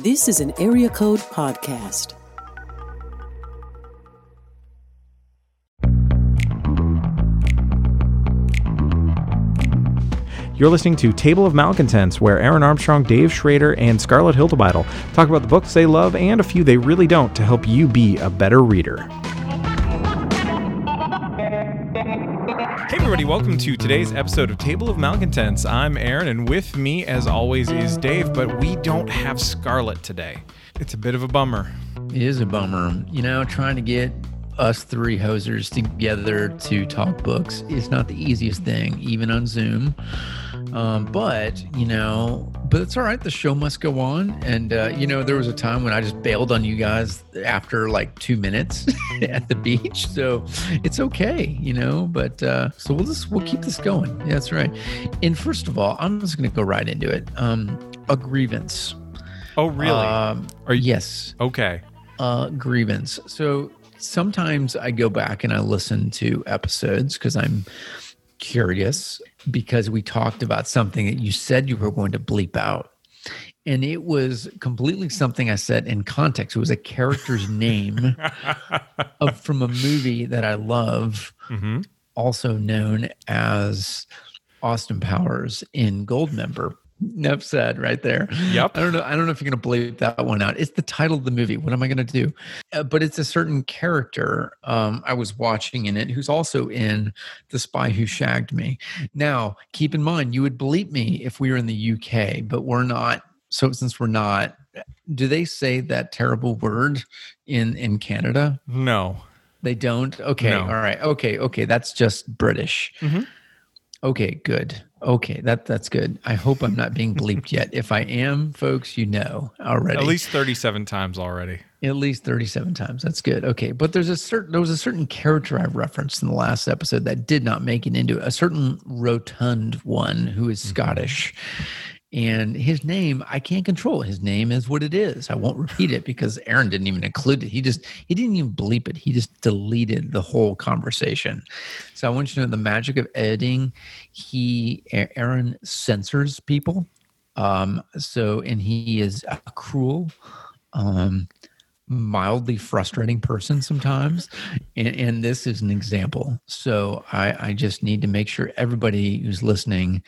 This is an Area Code Podcast. You're listening to Table of Malcontents, where Aaron Armstrong, Dave Schrader, and Scarlett Hiltibidal talk about the books they love and a few they really don't to help you be a better reader. Everybody, welcome to today's episode of Table of Malcontents. I'm Aaron, and with me, as always, is Dave, but we don't have Scarlett today. It's a bit of a bummer. It is a bummer. You know, trying to get us three hosers together to talk books is not the easiest thing, even on Zoom. Um, but you know, but it's all right. The show must go on. And uh, you know, there was a time when I just bailed on you guys after like two minutes at the beach. So it's okay, you know. But uh, so we'll just we'll keep this going. Yeah, that's right. And first of all, I'm just going to go right into it. Um, a grievance. Oh, really? Um, Are you- yes okay. uh, grievance. So sometimes I go back and I listen to episodes because I'm curious because we talked about something that you said you were going to bleep out. And it was completely something I said in context. It was a character's name of, from a movie that I love, hmm also known as Austin Powers in Goldmember. Enough said right there. Yep. I don't know. I don't know if you're going to bleep that one out. It's the title of the movie. What am I going to do? Uh, but it's a certain character um, I was watching in it who's also in The Spy Who Shagged Me. Now, keep in mind, you would bleep me if we were in the UK, but we're not. So since we're not, do they say that terrible word in in Canada? No. They don't. Okay. No. All right. Okay. Okay. That's just British. Mhm. Okay. Good. Okay. That that's good. I hope I'm not being bleeped yet. If I am, folks, you know already. At least 37 times already. At least 37 times. That's good. Okay. But there's a certain there was a certain character I referenced in the last episode that did not make it into it. a certain rotund one who is mm-hmm. Scottish. And his name, I can't control. His name is what it is. I won't repeat it because Aaron didn't even include it. He just he didn't even bleep it. He just deleted the whole conversation. So I want you to know the magic of editing. He Aaron censors people. Um, so and he is a cruel, um, mildly frustrating person sometimes and, and this is an example so I, I just need to make sure everybody who's listening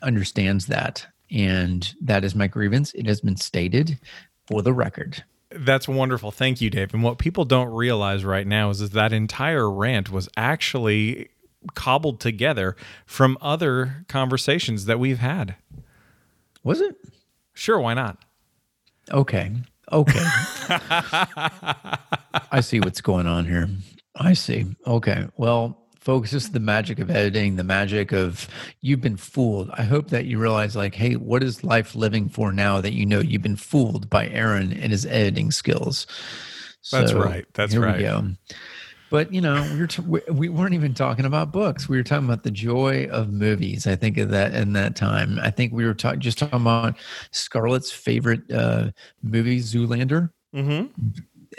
understands that and that is my grievance it has been stated for the record That's wonderful. Thank you, Dave. And what people don't realize right now is, is that entire rant was actually cobbled together from other conversations that we've had. was it Sure, why not? okay okay i see what's going on here i see okay well folks this is the magic of editing the magic of you've been fooled i hope that you realize like hey what is life living for now that you know you've been fooled by aaron and his editing skills That's right. That's here right. we go but you know we were t- we- we weren't even talking about books we were talking about the joy of movies i think of that in that time i think we were talking just talking about scarlett's favorite uh movie zoolander Mm-hmm.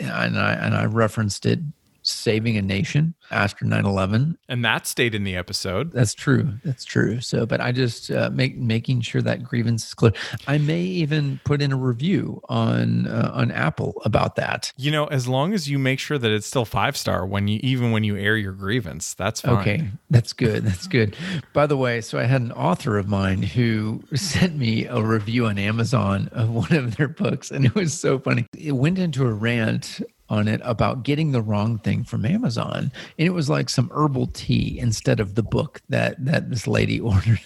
and I and I referenced it saving a nation after 9/11 And that stayed in the episode. that's true that's true so but I just uh, make making sure that grievance is clear I may even put in a review on uh, on Apple about that You know, as long as you make sure that it's still five star when you even when you air your grievance, that's fine. Okay, that's good. That's good. By the way, so I had an author of mine who sent me a review on Amazon of one of their books, and it was so funny. It went into a rant on it about getting the wrong thing from Amazon, and it was like some herbal tea instead of the book that that this lady ordered.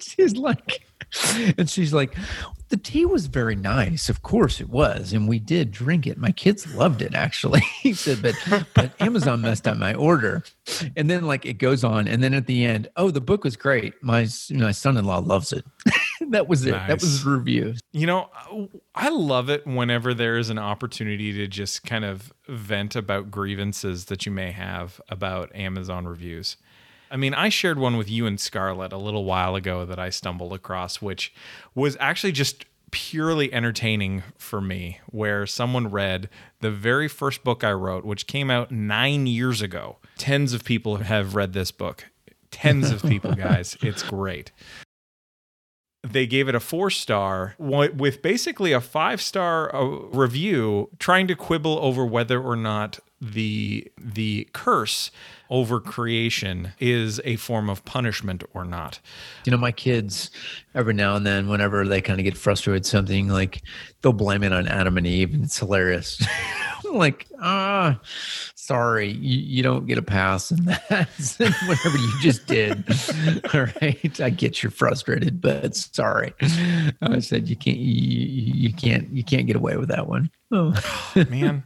she's like, and she's like, the tea was very nice. Of course it was, and we did drink it. My kids loved it actually. he said, but but Amazon messed up my order. And then like it goes on, and then at the end, oh, the book was great. My my son-in-law loves it. that was it. That was the review. You know, I love it whenever there is an opportunity to just kind of vent about grievances that you may have about Amazon reviews. I mean, I shared one with you and Scarlett a little while ago that I stumbled across, which was actually just purely entertaining for me, where someone read the very first book I wrote, which came out nine years ago. Tens of people have read this book. Tens of people, guys. It's great. they gave it a four star with basically a five star uh, review, trying to quibble over whether or not the the curse over creation is a form of punishment or not. You know, my kids every now and then, whenever they kind of get frustrated with something, like they'll blame it on Adam and Eve, and it's hilarious. like, ah, sorry, you, you don't get a pass in that. whatever you just did. All right. I get you're frustrated, but sorry. I said you can't you, you can't you can't get away with that one. Oh, man.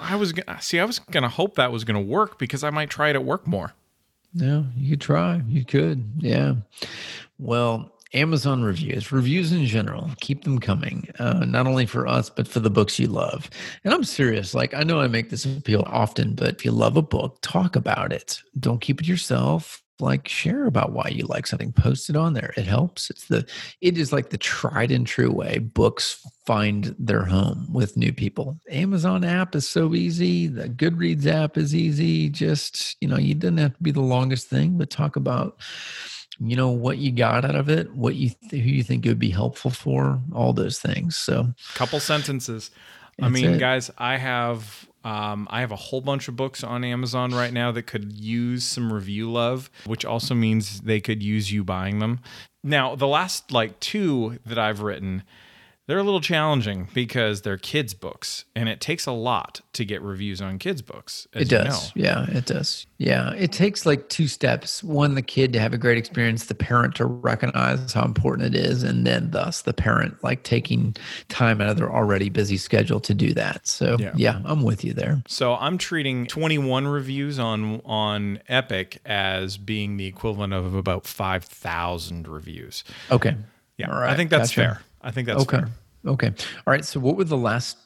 I was gonna see. I was gonna hope that was gonna work because I might try it at work more. No, you could try. You could. Yeah. Well, Amazon reviews, reviews in general, keep them coming, uh, not only for us, but for the books you love. And I'm serious. Like, I know I make this appeal often, but if you love a book, talk about it. Don't keep it yourself. Like, share about why you like something, post it on there. It helps. It's the, it is like the tried and true way books find their home with new people. Amazon app is so easy. The Goodreads app is easy. Just, you know, you didn't have to be the longest thing, but talk about, you know what you got out of it what you th- who you think it would be helpful for all those things so couple sentences i mean it. guys i have um, I have a whole bunch of books on Amazon right now that could use some review love, which also means they could use you buying them. Now, the last like two that I've written, they're a little challenging because they're kids' books, and it takes a lot to get reviews on kids' books. It does. You know. Yeah, it does. Yeah, it takes like two steps: one, the kid to have a great experience, the parent to recognize how important it is, and then thus the parent like taking time out of their already busy schedule to do that. So yeah, yeah I'm with you there. So I'm treating 21 reviews on on Epic as being the equivalent of about 5,000 reviews. Okay. Yeah, I think that's gotcha. fair. I think that's okay. Fair. Okay. All right. So, what were the last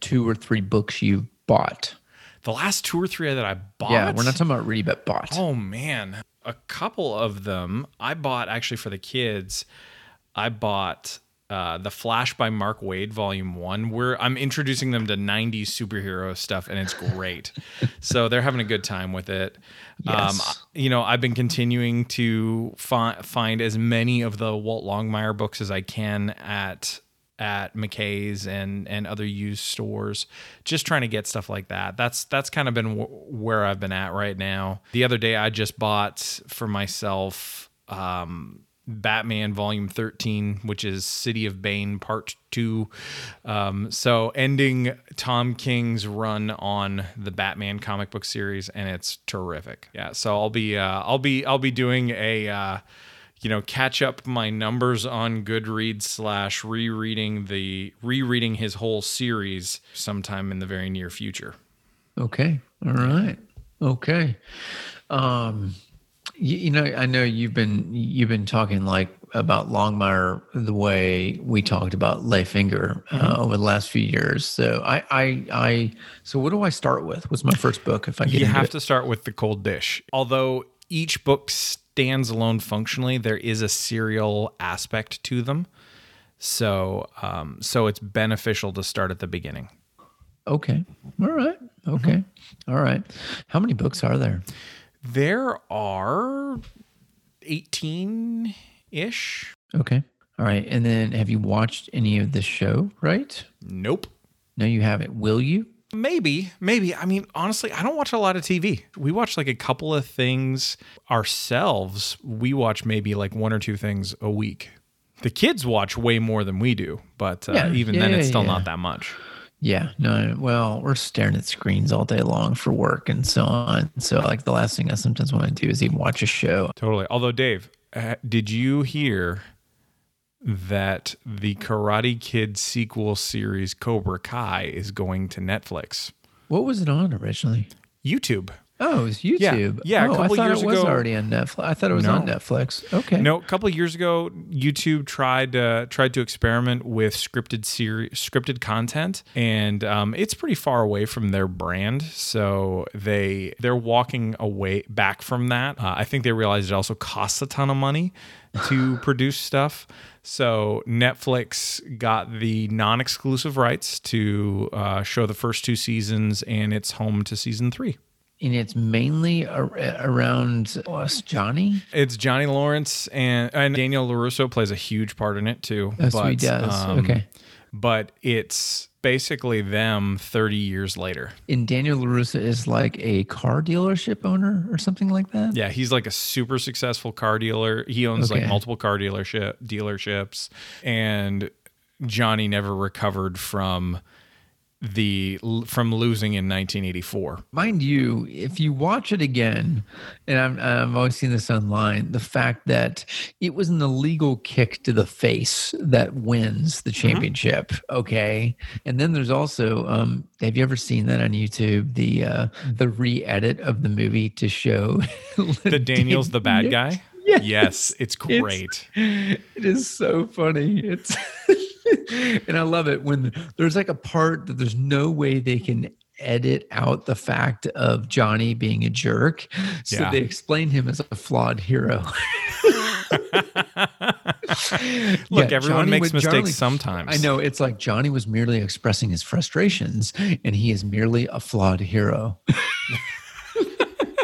two or three books you bought? The last two or three that I bought. Yeah, we're not talking about read, but bought. Oh man, a couple of them I bought actually for the kids. I bought uh, the Flash by Mark Waid, Volume One, where I'm introducing them to '90s superhero stuff, and it's great. so they're having a good time with it. Um, yes. Um, you know, I've been continuing to fi- find as many of the Walt Longmire books as I can at at McKay's and and other used stores, just trying to get stuff like that. That's that's kind of been w- where I've been at right now. The other day, I just bought for myself. Um, Batman Volume 13, which is City of Bane Part 2. Um, so, ending Tom King's run on the Batman comic book series, and it's terrific. Yeah, so I'll be uh, I'll be I'll be doing a uh, you know catch up my numbers on Goodreads slash rereading the rereading his whole series sometime in the very near future. Okay, all right, okay. Um, you, you, know, I know you've been you've been talking like about Longmire the way we talked about Leigh Finger uh, mm-hmm. over the last few years. So I, I, I, so what do I start with? What's my first book? If I get you have it? to start with the Cold Dish. Although each book stands alone functionally, there is a serial aspect to them. So, um, so it's beneficial to start at the beginning. Okay. All right. Okay. Mm-hmm. All right. How many books are there? There are 18 ish. Okay. All right. And then have you watched any of the show, right? Nope. No, you haven't. Will you? Maybe, maybe. I mean, honestly, I don't watch a lot of TV. We watch like a couple of things ourselves. We watch maybe like one or two things a week. The kids watch way more than we do, but uh, yeah, even yeah, then, it's still yeah. not that much. Yeah, no, well, we're staring at screens all day long for work and so on. So, like, the last thing I sometimes want to do is even watch a show. Totally. Although, Dave, uh, did you hear that the Karate Kid sequel series Cobra Kai is going to Netflix? What was it on originally? YouTube. Oh, it was YouTube. Yeah, yeah oh, a couple I thought years it was ago, already on Netflix. I thought it was no. on Netflix. Okay. No, a couple years ago, YouTube tried uh, tried to experiment with scripted series, scripted content, and um, it's pretty far away from their brand. So they they're walking away back from that. Uh, I think they realized it also costs a ton of money to produce stuff. So Netflix got the non-exclusive rights to uh, show the first two seasons, and it's home to season three. And it's mainly ar- around us, Johnny. It's Johnny Lawrence and, and Daniel LaRusso plays a huge part in it too. Oh, that's what he does. Okay. But it's basically them 30 years later. And Daniel LaRusso is like a car dealership owner or something like that. Yeah, he's like a super successful car dealer. He owns like multiple car dealership dealerships and Johnny never recovered from the from losing in 1984. Mind you, if you watch it again, and I'm, I've always seen this online, the fact that it was an illegal kick to the face that wins the championship. Okay, and then there's also, um, have you ever seen that on YouTube? The uh, the re-edit of the movie to show The Daniel's the bad guy? Yes. Yes, it's great. it is so funny. It's and I love it when there's like a part that there's no way they can edit out the fact of Johnny being a jerk. So Yeah. they explain him as a flawed hero. Look, Yeah, everyone Johnny makes mistakes Johnny- sometimes. I know it's like Johnny was merely expressing his frustrations and he is merely a flawed hero.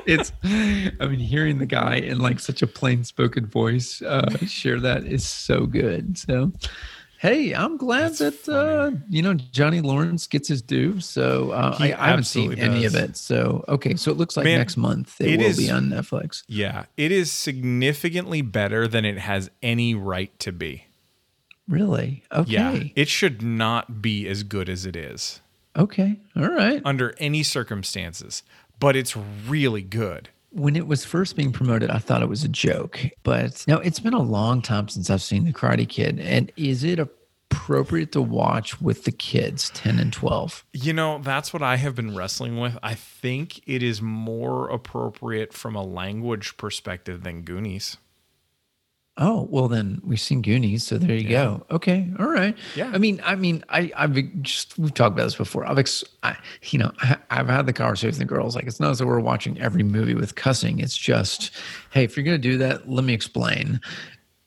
it's I mean hearing the guy in like such a plain spoken voice uh share that is so good. So hey, I'm glad that uh you know Johnny Lawrence gets his due. So uh, I, I haven't seen absolutely any of it. So okay, so it looks like Man, next month it, it will is- be on Netflix. Yeah, it is significantly better than it has any right to be. Really? Okay. Yeah, it should not be as good as it is Okay. All right. under any circumstances, but it's really good. When it was first being promoted, I thought it was a joke. But now it's been a long time since I've seen The Karate Kid. And is it appropriate to watch with the kids, 10 and 12? You know, that's what I have been wrestling with. I think it is more appropriate from a language perspective than Goonies. Oh, well then we've seen Goonies, so there you go. Okay, all right. Yeah. I mean, I mean, I, I've just we've talked about this before. I've, ex, I, you know, I, I've had the conversation with the girls. Like, it's not as though we're watching every movie with cussing. It's just, hey, if you're gonna do that, let me explain.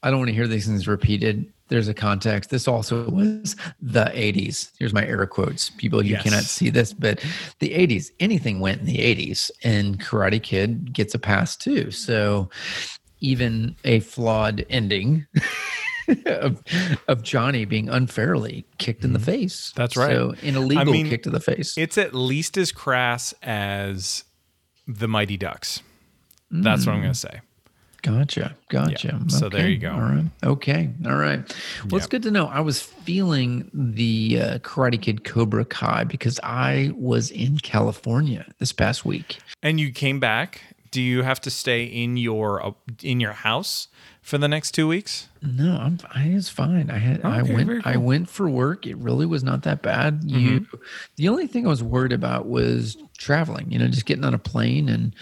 I don't want to hear these things repeated. There's a context. This also was the 80s. Here's my air quotes. People, you Yes. cannot see this, but the 80s, anything went in the 80s, and Karate Kid gets a pass too. So even a flawed ending of, of Johnny being unfairly kicked in the face. Mm-hmm. That's right. So an illegal I mean, kick to the face. It's at least as crass as the Mighty Ducks. That's what I'm going to say. Gotcha. Gotcha. so there you go. All right. Okay. All right. Well, it's good to know. I was feeling the uh, Karate Kid Cobra Kai because I was in California this past week. And you came back. Do you have to stay in your uh, in your house for the next two weeks? No, I'm. I it's fine. I had. I Okay, very went. I went for work. It really was not that bad. You. The only thing I was worried about was traveling. You know, just getting on a plane and.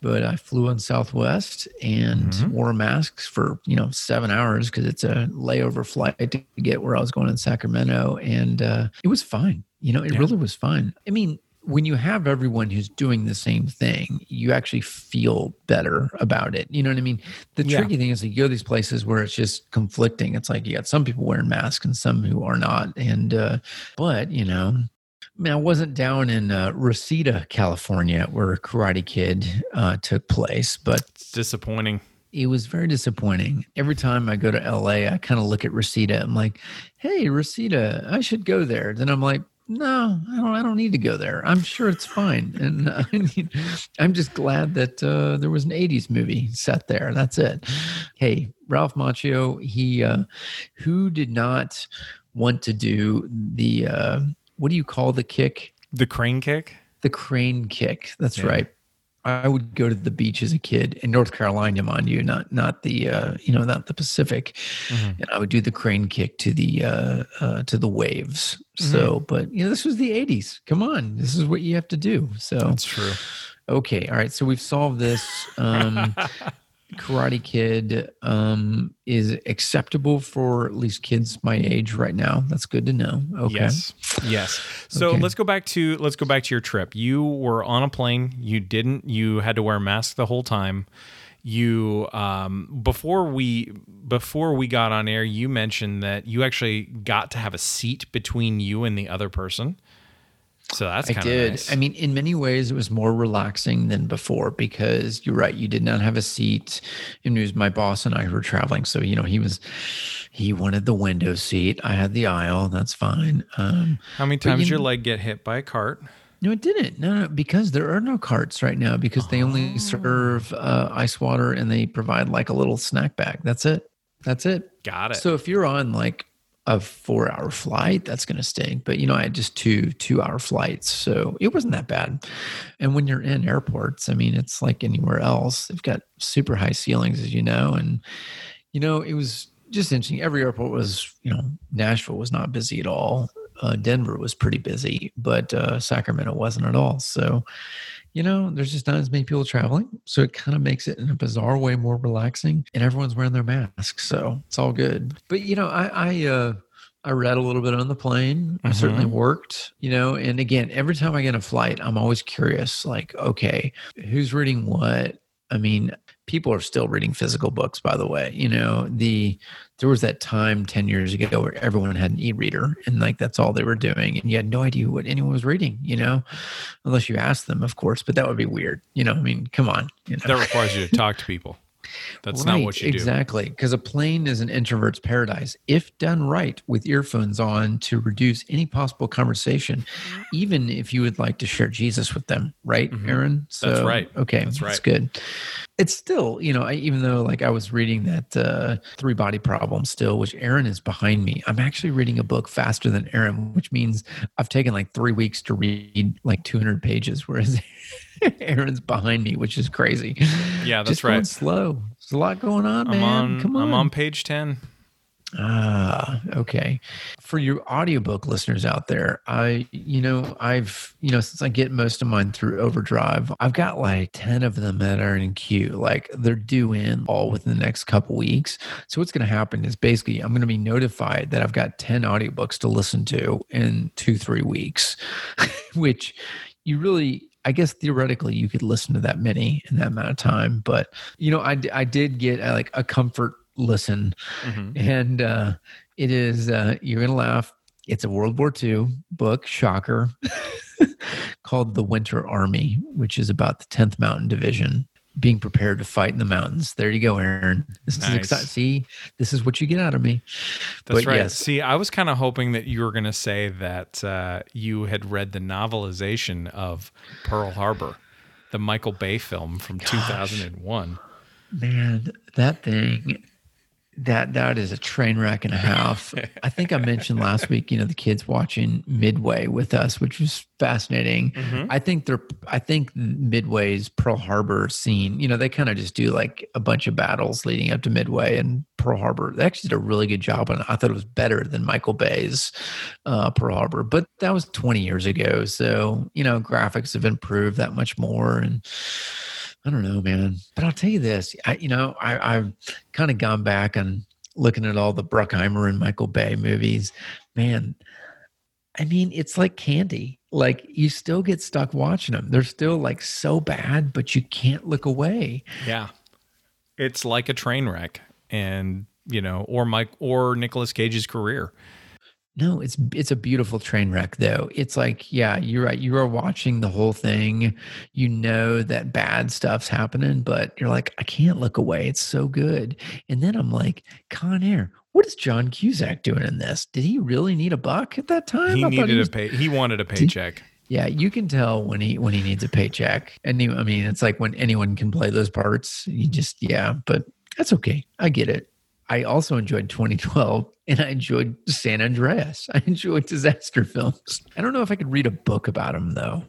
But I flew on Southwest and wore masks for you know seven hours because it's a layover flight to get where I was going in Sacramento, and uh, it was fine. You know, it really was fine. I mean, when you have everyone who's doing the same thing, you actually feel better about it. You know what I mean? The Yeah. tricky thing is that you go to these places where it's just conflicting. It's like you got some people wearing masks and some who are not. And, uh, but, you know, I mean, I wasn't down in uh, Reseda, California, where Karate Kid uh, took place, but It's disappointing. it was very disappointing. Every time I go to LA, I kind of look at Reseda. I'm like, hey, Reseda, I should go there. Then I'm like, no, I don't. I don't need to go there. I'm sure it's fine. And uh, I mean, I'm just glad that uh, there was an '80s movie set there. That's it. Hey, Ralph Macchio. He, uh, who did not want to do the uh, what do you call the kick? The crane kick. The crane kick. That's Yeah. right. I would go to the beach as a kid in North Carolina, mind you, not not the uh, you know not the Pacific, and I would do the crane kick to the uh, uh, to the waves. So, but you know, this was the '80s. Come on, this is what you have to do. So, That's true. okay, all right. So we've solved this. Um, Karate Kid um, is acceptable for at least kids my age right now. That's good to know. Okay. Yes. Yes. So Okay. let's go back to let's go back to your trip. You were on a plane. You didn't. You had to wear a mask the whole time. You um, before we before we got on air, you mentioned that you actually got to have a seat between you and the other person. So that's I kind of did. nice. I mean, in many ways, it was more relaxing than before because you're right. You did not have a seat. And it was my boss and I who were traveling. So, you know, he was, he wanted the window seat. I had the aisle. That's fine. Um, How many times you your know- leg get hit by a cart? no, it didn't. No, no, because there are no carts right now because they only serve uh, ice water and they provide like a little snack bag. That's it. That's it. Got it. So if you're on like a four hour flight, that's going to stink. But you know, I had just two two hour flights. So it wasn't that bad. And when you're in airports, I mean, it's like anywhere else. They've got super high ceilings, as you know. And, you know, it was just interesting. Every airport was, you know, Nashville was not busy at all. Uh, Denver was pretty busy, but uh, Sacramento wasn't at all. So, you know, there's just not as many people traveling. So it kind of makes it in a bizarre way more relaxing and everyone's wearing their masks. So it's all good. But, you know, I, I, uh, I read a little bit on the plane. I certainly Mhm. worked, you know, and again, every time I get a flight, I'm always curious like, okay, who's reading what? I mean, people are still reading physical books, by the way. You know, the there was that time 10 years ago where everyone had an e-reader and like that's all they were doing. And you had no idea what anyone was reading, you know, unless you asked them, of course, but that would be weird. You know, I mean, come on. You know? that requires you to talk to people. That's not what you do. exactly because a plane is an introvert's paradise if done right with earphones on to reduce any possible conversation even if you would like to share jesus with them right Mhm. aaron That's right. okay That's that's good it's still you know I, even though like i was reading that uh three body problem still which aaron is behind me i'm actually reading a book faster than aaron which means i've taken like three weeks to read like 200 pages whereas aaron's behind me which is crazy Yeah, that's just going right. slow. There's a lot going on, I'm man. on, Come on. I'm on page 10. Ah, okay. For your audiobook listeners out there, I, you know, I've, you know, since I get most of mine through Overdrive, I've got like 10 of them that are in queue. Like they're due in all within the next couple weeks. So what's going to happen is basically I'm going to be notified that I've got 10 audiobooks to listen to in two, three weeks, which you really, I guess theoretically you could listen to that many in that amount of time. But, you know, I, I did get uh, like a comfort listen Mhm. and uh, it is uh, you're gonna laugh. It's a World War II book, shocker, called "The Winter Army," which is about the 10th Mountain Division being prepared to fight in the mountains. There you go, Aaron. This is exciting. See, this is what you get out of me. That's But right. yes. See, I was kind of hoping that you were going to say that uh, you had read the novelization of Pearl Harbor, the Michael Bay film from 2001. Man, that thing. That that is a train wreck and a half. I think I mentioned last week, you know, the kids watching Midway with us, which was fascinating. Mhm. I think they're I think Midway's Pearl Harbor scene, you know, they kind of just do like a bunch of battles leading up to Midway and Pearl Harbor. They actually did a really good job on it. I thought it was better than Michael Bay's uh, Pearl Harbor, but that was 20 years ago. So, you know, graphics have improved that much more and I don't know, man. But I'll tell you this, I you know, I, I've kind of gone back and looking at all the Bruckheimer and Michael Bay movies. Man, I mean, it's like candy. Like you still get stuck watching them. They're still like so bad, but you can't look away. Yeah. It's like a train wreck and, you know, or Mike or Nicolas Cage's career. No, it's it's a beautiful train wreck though. It's like, yeah, you're right. You are watching the whole thing. You know that bad stuff's happening, but you're like, I can't look away. It's so good. And then I'm like, Con Air, what is John Cusack doing in this? Did he really need a buck at that time? He I needed was- a pay he wanted a paycheck. Yeah, you can tell when he when he needs a paycheck. And you, I mean, it's like when anyone can play those parts. You just yeah, but that's okay. I get it. I also enjoyed 2012 and I enjoyed San Andreas. I enjoyed disaster films. I don't know if I could read a book about them though.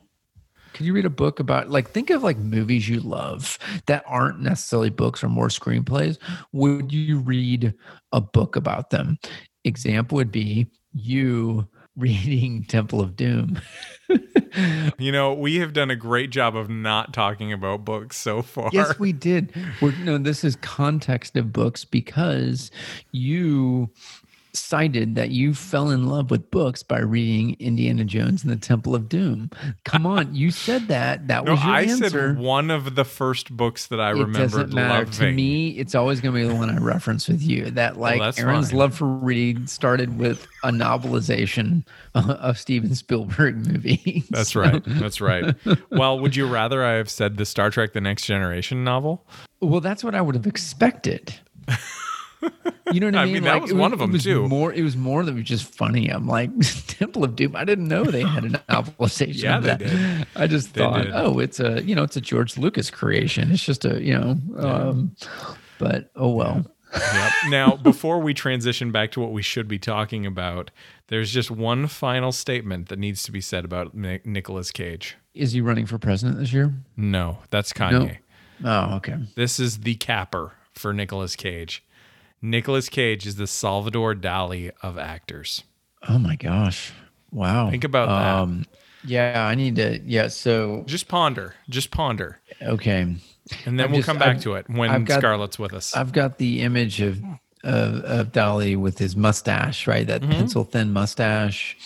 Could you read a book about like think of like movies you love that aren't necessarily books or more screenplays? Would you read a book about them? Example would be you reading Temple of Doom. You know, we have done a great job of not talking about books so far. Yes, we did. We're, no, this is context of books because you cited that you fell in love with books by reading Indiana Jones and the Temple of Doom. Come on, you said that. That No, was your I answer. said one of the first books that I it remembered doesn't matter loving. to me. It's always going to be the one I reference with you. That oh, like that's Aaron's fine. love for reading started with a novelization of Steven Spielberg movie. That's So- right. That's right. Well, would you rather I have said the Star Trek: The Next Generation novel? Well, that's what I would have expected. You know what I I mean? mean, that was it one of them, was too. More, it was more was just funny. I'm like Temple of Doom. I didn't know they had a novelization. Yeah, of they that. did. I just They thought, did. oh, it's a you know, it's a George Lucas creation. It's just a you know, um, but oh well. Yep. Now, before we transition back to what we should be talking about, there's just one final statement that needs to be said about Ni- Nicolas Cage. Is he running for president this year? No, that's Kanye. Oh, okay. This is the capper for Nicolas Cage. Nicolas Cage is the Salvador Dali of actors. Oh my gosh. Wow. Think about that. Um, yeah, I need to. Yeah. So Just ponder. Just ponder. okay. And then I've we'll just- come back I've- to it when got- Scarlett's with us. I've got the image of of, of Dali with his mustache, right? That Mm-hmm. pencil thin mustache,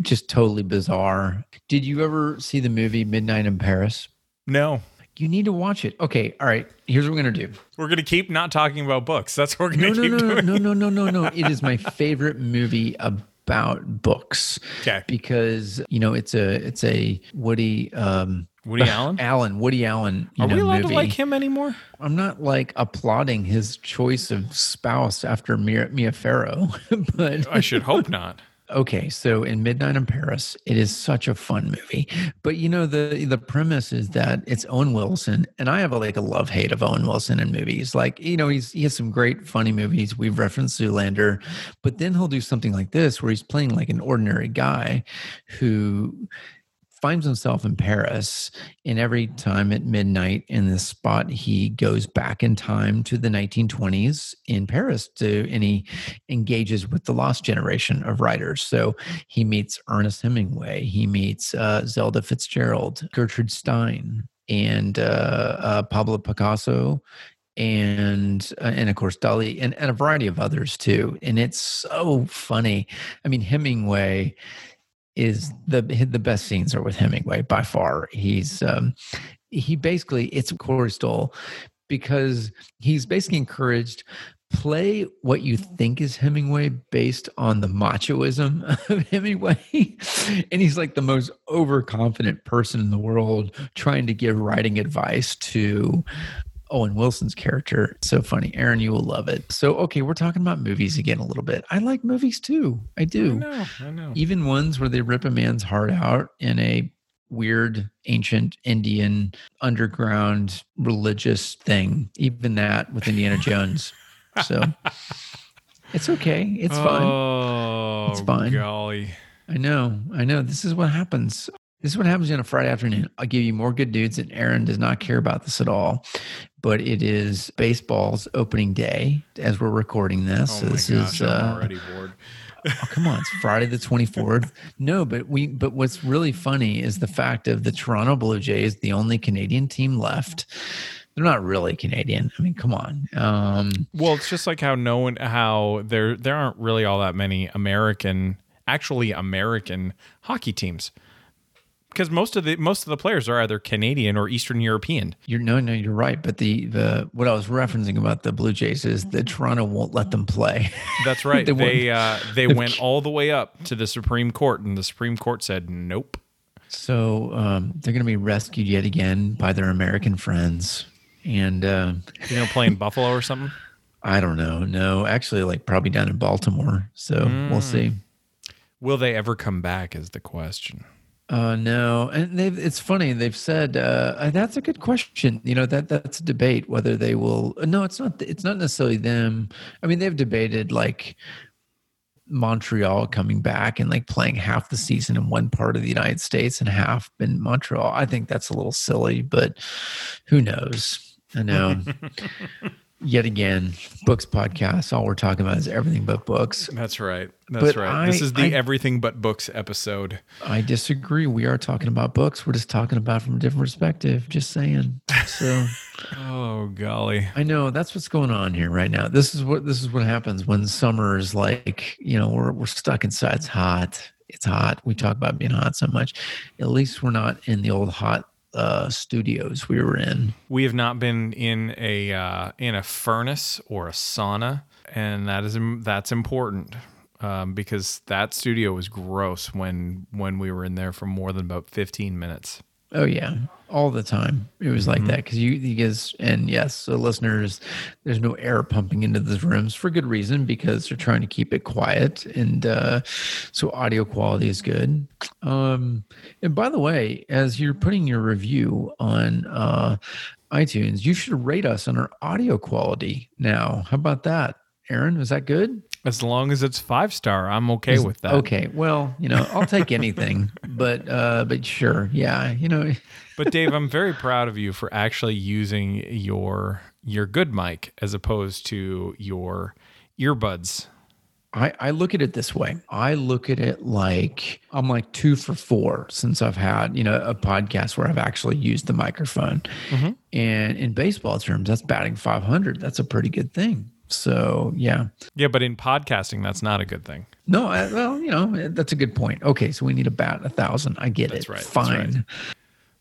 just totally bizarre. Did you ever see the movie Midnight in Paris? no. You need to watch it. Okay, all right. Here's what we're gonna do. We're going to keep not talking about books. That's what we're going to no, keep no, no, doing. no, no, no, no, no. It is my favorite movie about books. Okay. Because you know it's a it's a Woody um Woody Allen? Allen Woody Allen. You Are know, we allowed movie. to like him anymore? I'm not like applauding his choice of spouse after Mia, Mia Farrow, but I should hope not. Okay. So in Midnight in Paris, it is such a fun movie. But you know the the premise is that it's Owen Wilson, and I have a, like a love hate of Owen Wilson in movies. Like you know he's he has some great funny movies. We've referenced Zoolander, but then he'll do something like this where he's playing like an ordinary guy who finds himself in Paris, and every time at midnight in this spot, he goes back in time to the 1920s in Paris to, and he engages with the lost generation of writers. So he meets Ernest Hemingway, he meets uh, Zelda Fitzgerald, Gertrude Stein, and uh, uh, Pablo Picasso. And uh, and of course Dali and, and a variety of others too, and it's so funny. I mean Hemingway, is the the best scenes are with Hemingway by far. He's um, he basically it's Stoll because he's basically encouraged play what you think is Hemingway based on the machoism of Hemingway. and he's like the most overconfident person in the world trying to give writing advice to Owen Wilson's character. So funny. Aaron, you will love it. So, okay, we're talking about movies again a little bit. I like movies too. I do. I know. I know. even ones where they rip a man's heart out in a weird ancient indian underground religious thing even that with indiana jones so it's okay it's fun Oh, It's fine. Oh, golly. i know i know this is what happens this is what happens on a friday afternoon i'll give you more good dudes, and aaron does not care about this at all but it is baseball's opening day as we're recording this Oh so my this gosh, is uh, already bored. Oh, come on, it's Friday the 24th. No, but we but what's really funny is the fact of the Toronto Blue Jays, the only Canadian team left. They're not really Canadian. I mean, come on. Um, Well, it's just like how no one, how there there aren't really all that many American, actually American hockey teams, because most of the most of the players are either Canadian or Eastern European. you're no, no, you're right. But the the what I was referencing about the Blue Jays is that Toronto won't let them play. That's right. They they uh, they went all the way up to the Supreme Court, and the Supreme Court said nope. so um, they're going to be rescued yet again by their American friends. And uh, You know, playing Buffalo or something. I don't know. No, actually, like probably down in Baltimore. So we'll see. Will they ever come back? Is the question. Uh, no, and they've. It's funny. They've said uh, that's a good question. You know that that's a debate whether they will. No, it's not. It's not necessarily them. I mean, they've debated like Montreal coming back and like playing half the season in one part of the United States and half in Montreal. I think that's a little silly, but who knows? I know. yet again, books podcast. All we're talking about is everything but books. That's right. That's But right. this is the I- everything but books episode. I disagree. We are talking about books. We're just talking about from a different perspective. Just saying. So Oh golly. I know that's what's going on here right now. This is what this is what happens when summer is like, you know, we're we're stuck inside. It's hot. It's hot. We talk about being hot so much. At least we're not in the old hot uh studios we were in. We have not been in a uh, in a furnace or a sauna, and that is that's important um, because that studio was gross when when we were in there for more than about fifteen minutes. Oh yeah, all the time. It was like that because you, you guys, and yes, so listeners, there's no air pumping into the rooms for good reason because they're trying to keep it quiet, and uh, so audio quality is good. Um, and by the way, as you're putting your review on uh, iTunes, you should rate us on our audio quality now. How about that, Aaron? Was that good? As long as it's five star, I'm okay with that. Okay. Well, you know, I'll take anything, but uh, but sure, yeah, you know. But Dave, I'm very proud of you for actually using your your good mic as opposed to your earbuds. I, I look at it this way. I look at it like I'm like two for four since I've had, you know, a podcast where I've actually used the microphone. And in baseball terms, that's batting 500. That's a pretty good thing. So, yeah. Yeah, but in podcasting, that's not a good thing. No, I, well, you know, that's a good point. Okay. So we need bat a thousand. I get That's it. right, that's Fine. right.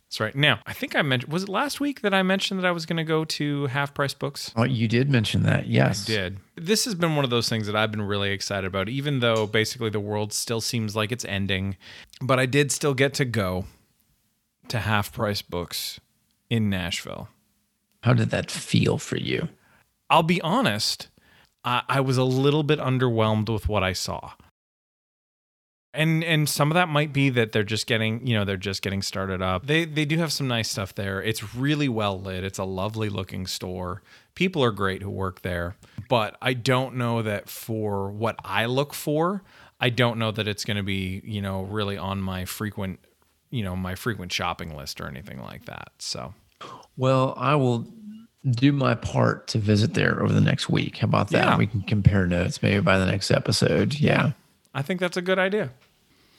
That's right. Now, I think I mentioned was it last week that I mentioned that I was going to go to Half Price Books. Oh, you did mention that. Yes. I did. This has been one of those things that I've been really excited about, even though basically the world still seems like it's ending. But I did still get to go to half price books in Nashville. How did that feel for you? I'll be honest, I, I was a little bit underwhelmed with what I saw. And and some of that might be that they're just getting, you know, they're just getting started up. They they do have some nice stuff there. It's really well lit. It's a lovely looking store. People are great who work there. But I don't know that for what I look for, I don't know that it's going to be, you know, really on my frequent, you know, my frequent shopping list or anything like that. So, Well, I will do my part to visit there over the next week. How about that? Yeah. We can compare notes maybe by the next episode. Yeah. I think that's a good idea.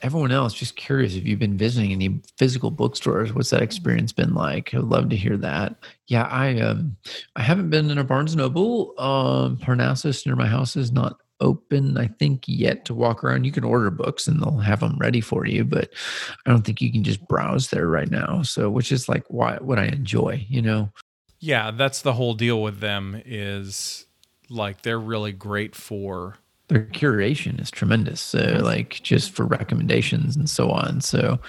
Everyone else, just curious if you've been visiting any physical bookstores. What's that experience been like? I'd love to hear that. Yeah, I um I haven't been in a Barnes Noble. Um Parnassus near my house is not open, I think, yet to walk around. You can order books and they'll have them ready for you, but I don't think you can just browse there right now. So which is like why what I enjoy, you know. Yeah, that's the whole deal with them is like they're really great for their curation is tremendous. So like just for recommendations and so on. So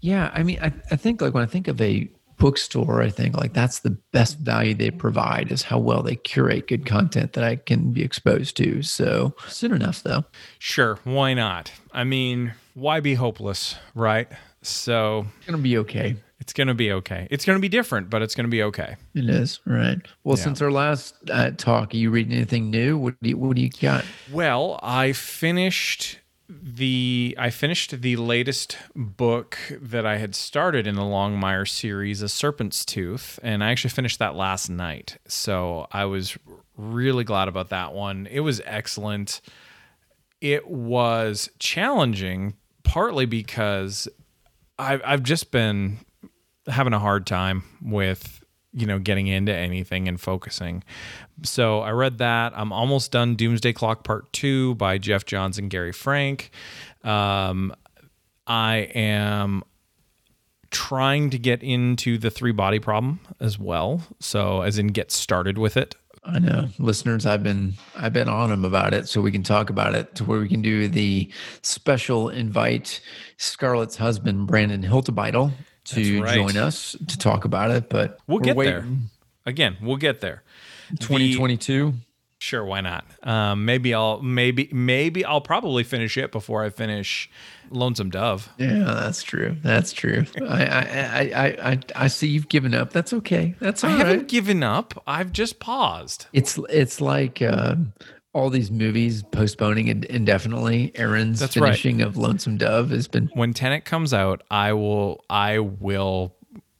yeah, I mean, I, I think like when I think of a bookstore, I think like that's the best value they provide is how well they curate good content that I can be exposed to. So soon enough though. sure, why not? I mean, why be hopeless, right? So It's gonna be okay. It's going to be okay. It's going to be different, but it's going to be okay. It is right. Well, Yeah. since our last uh, talk, are you reading anything new? What do you, what do you got? Well, I finished the I finished the latest book that I had started in the Longmire series, A Serpent's Tooth, and I actually finished that last night. So I was really glad about that one. It was excellent. It was challenging, partly because I've I've just been having a hard time with you know getting into anything and focusing. So I read that. I'm almost done Doomsday Clock Part Two by Geoff Johns and Gary Frank. Um, I am trying to get into the three body problem as well. So as in get started with it. I know listeners. I've been I've been on them about it, so we can talk about it to where we can do the special invite Scarlett's husband Brandon Hiltibidal to right. join us to talk about it. But We'll get waiting. there. Again, we'll get there. The- 2022. Sure, why not? Um, maybe I'll maybe maybe I'll probably finish it before I finish Lonesome Dove. Yeah, that's true. That's true. I I, I I I see you've given up. That's okay. That's all I right. haven't given up. I've just paused. It's it's like um, all these movies postponing indefinitely. Aaron's That's right. finishing of Lonesome Dove has been When Tenet comes out, I will I will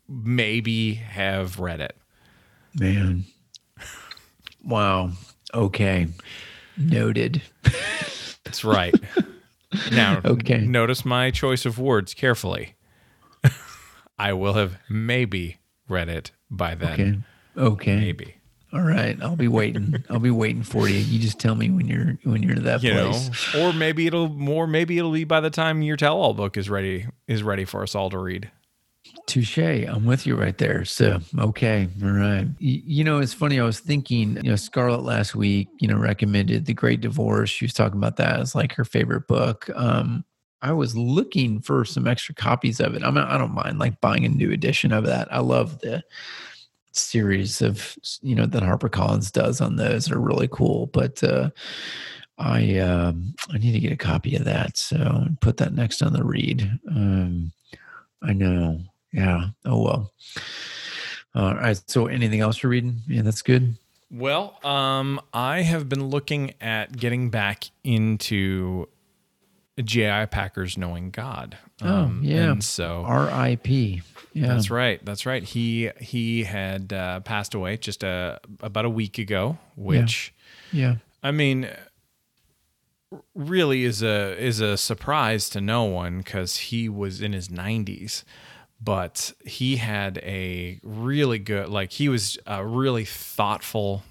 maybe have read it. man. Wow. Okay. Noted. That's right. now, Okay. notice my choice of words carefully. I will have maybe read it by then. Okay. Okay. Maybe. All right. I'll be waiting. I'll be waiting for you. You just tell me when you're when you're to that You place. know, or maybe it'll more. Maybe it'll be by the time your tell-all book is ready is ready for us all to read. Touche. I'm with you right there. So, okay. All right. Y- You know, it's funny. I was thinking, you know, Scarlett last week, you know, recommended The Great Divorce. She was talking about that as like her favorite book. Um, I was looking for some extra copies of it. I'm, I don't mind like buying a new edition of that. I love the series of, you know, that HarperCollins does on those. They're really cool. But, uh, I um, I need to get a copy of that. So put that next on the read. Um, I know. Yeah. Oh well. All right. So anything else you're reading? Yeah, that's good. Well, um, I have been looking at getting back into J.I. Packer's Knowing God. Oh, Um, yeah. And so R.I.P. Yeah. That's right. That's right. He he had uh, passed away just a, about a week ago, which Yeah. I mean really is a is a surprise to no one cuz he was in his 90s. But he had a really good like he was a really thoughtful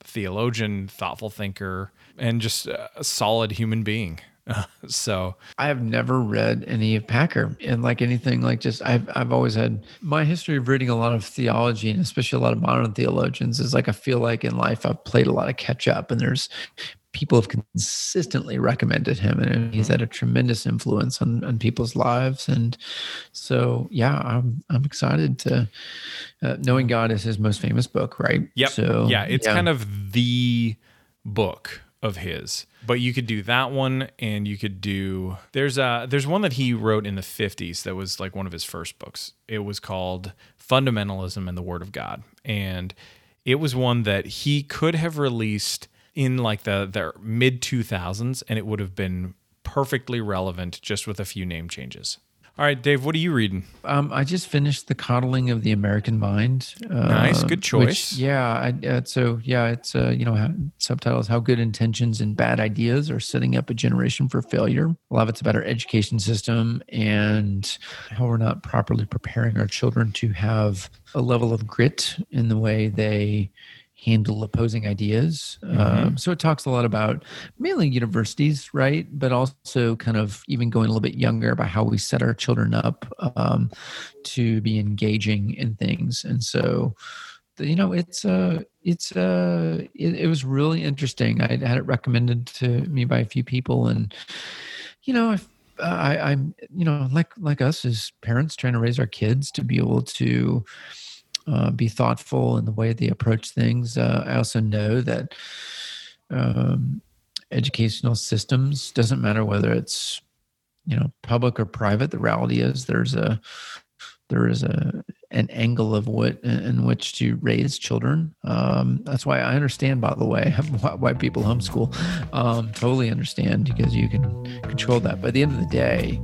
theologian, thoughtful thinker and just a solid human being. so I have never read any of Packer. And like anything like just I've I've always had my history of reading a lot of theology and especially a lot of modern theologians is like I feel like in life I've played a lot of catch up and there's people have consistently recommended him and he's had a tremendous influence on, on people's lives. And so yeah I'm I'm excited to uh, knowing God is his most famous book right? Yep. so yeah, it's kind of the book of his. But you could do that one and you could do there's a there's one that he wrote in the 50s that was like one of his first books. It was called Fundamentalism and the Word of God. And it was one that he could have released in like the the mid 2000s and it would have been perfectly relevant just with a few name changes. All right, Dave, what are you reading? Um, I just finished the coddling of the American mind. Uh, Nice, good which- choice. yeah, I, uh, so yeah, it's uh, you know how, subtitles how good intentions and bad ideas are setting up a generation for failure. A lot of it's about our education system and how we're not properly preparing our children to have a level of grit in the way they handle opposing ideas. Um, so it talks a lot about mainly universities, right? But also kind of even going a little bit younger about how we set our children up um, to be engaging in things. And so, you know, it's uh, it's uh, it, it was really interesting. I had it recommended to me by a few people, and you know, if, I, I'm you know like like us as parents trying to raise our kids to be able to uh, be thoughtful in the way they approach things. Uh, I also know that um, educational systems doesn't matter whether it's you know public or private. The reality is there's a there is a an angle of what in which to raise children. Um, that's why I understand, by the way, why, people homeschool. Um, totally understand because you can control that. But at the end of the day,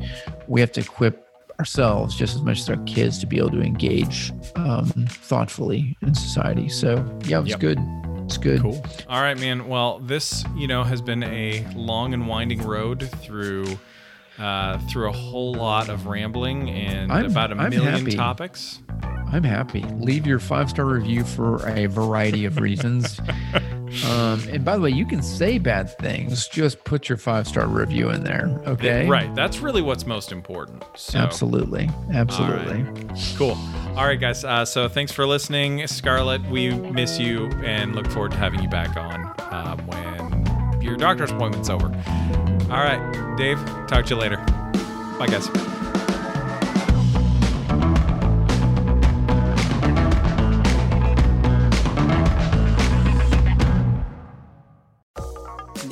we have to equip ourselves just as much as our kids to be able to engage um, thoughtfully in society. So yeah, it was Yep. good. It's good. Cool. All right, man. Well, this you know has been a long and winding road through uh, through a whole lot of rambling and I'm- about a I'm million happy. topics. I'm happy. Leave your five star review for a variety of reasons. um, and by the way, you can say bad things. Just put your five star review in there. Okay. Right. That's really what's most important. So, Absolutely. Absolutely. Cool. All right, guys. Uh, so thanks for listening, Scarlett. We miss you and look forward to having you back on um, when your doctor's appointment's over. All right, Dave. Talk to you later. Bye, guys.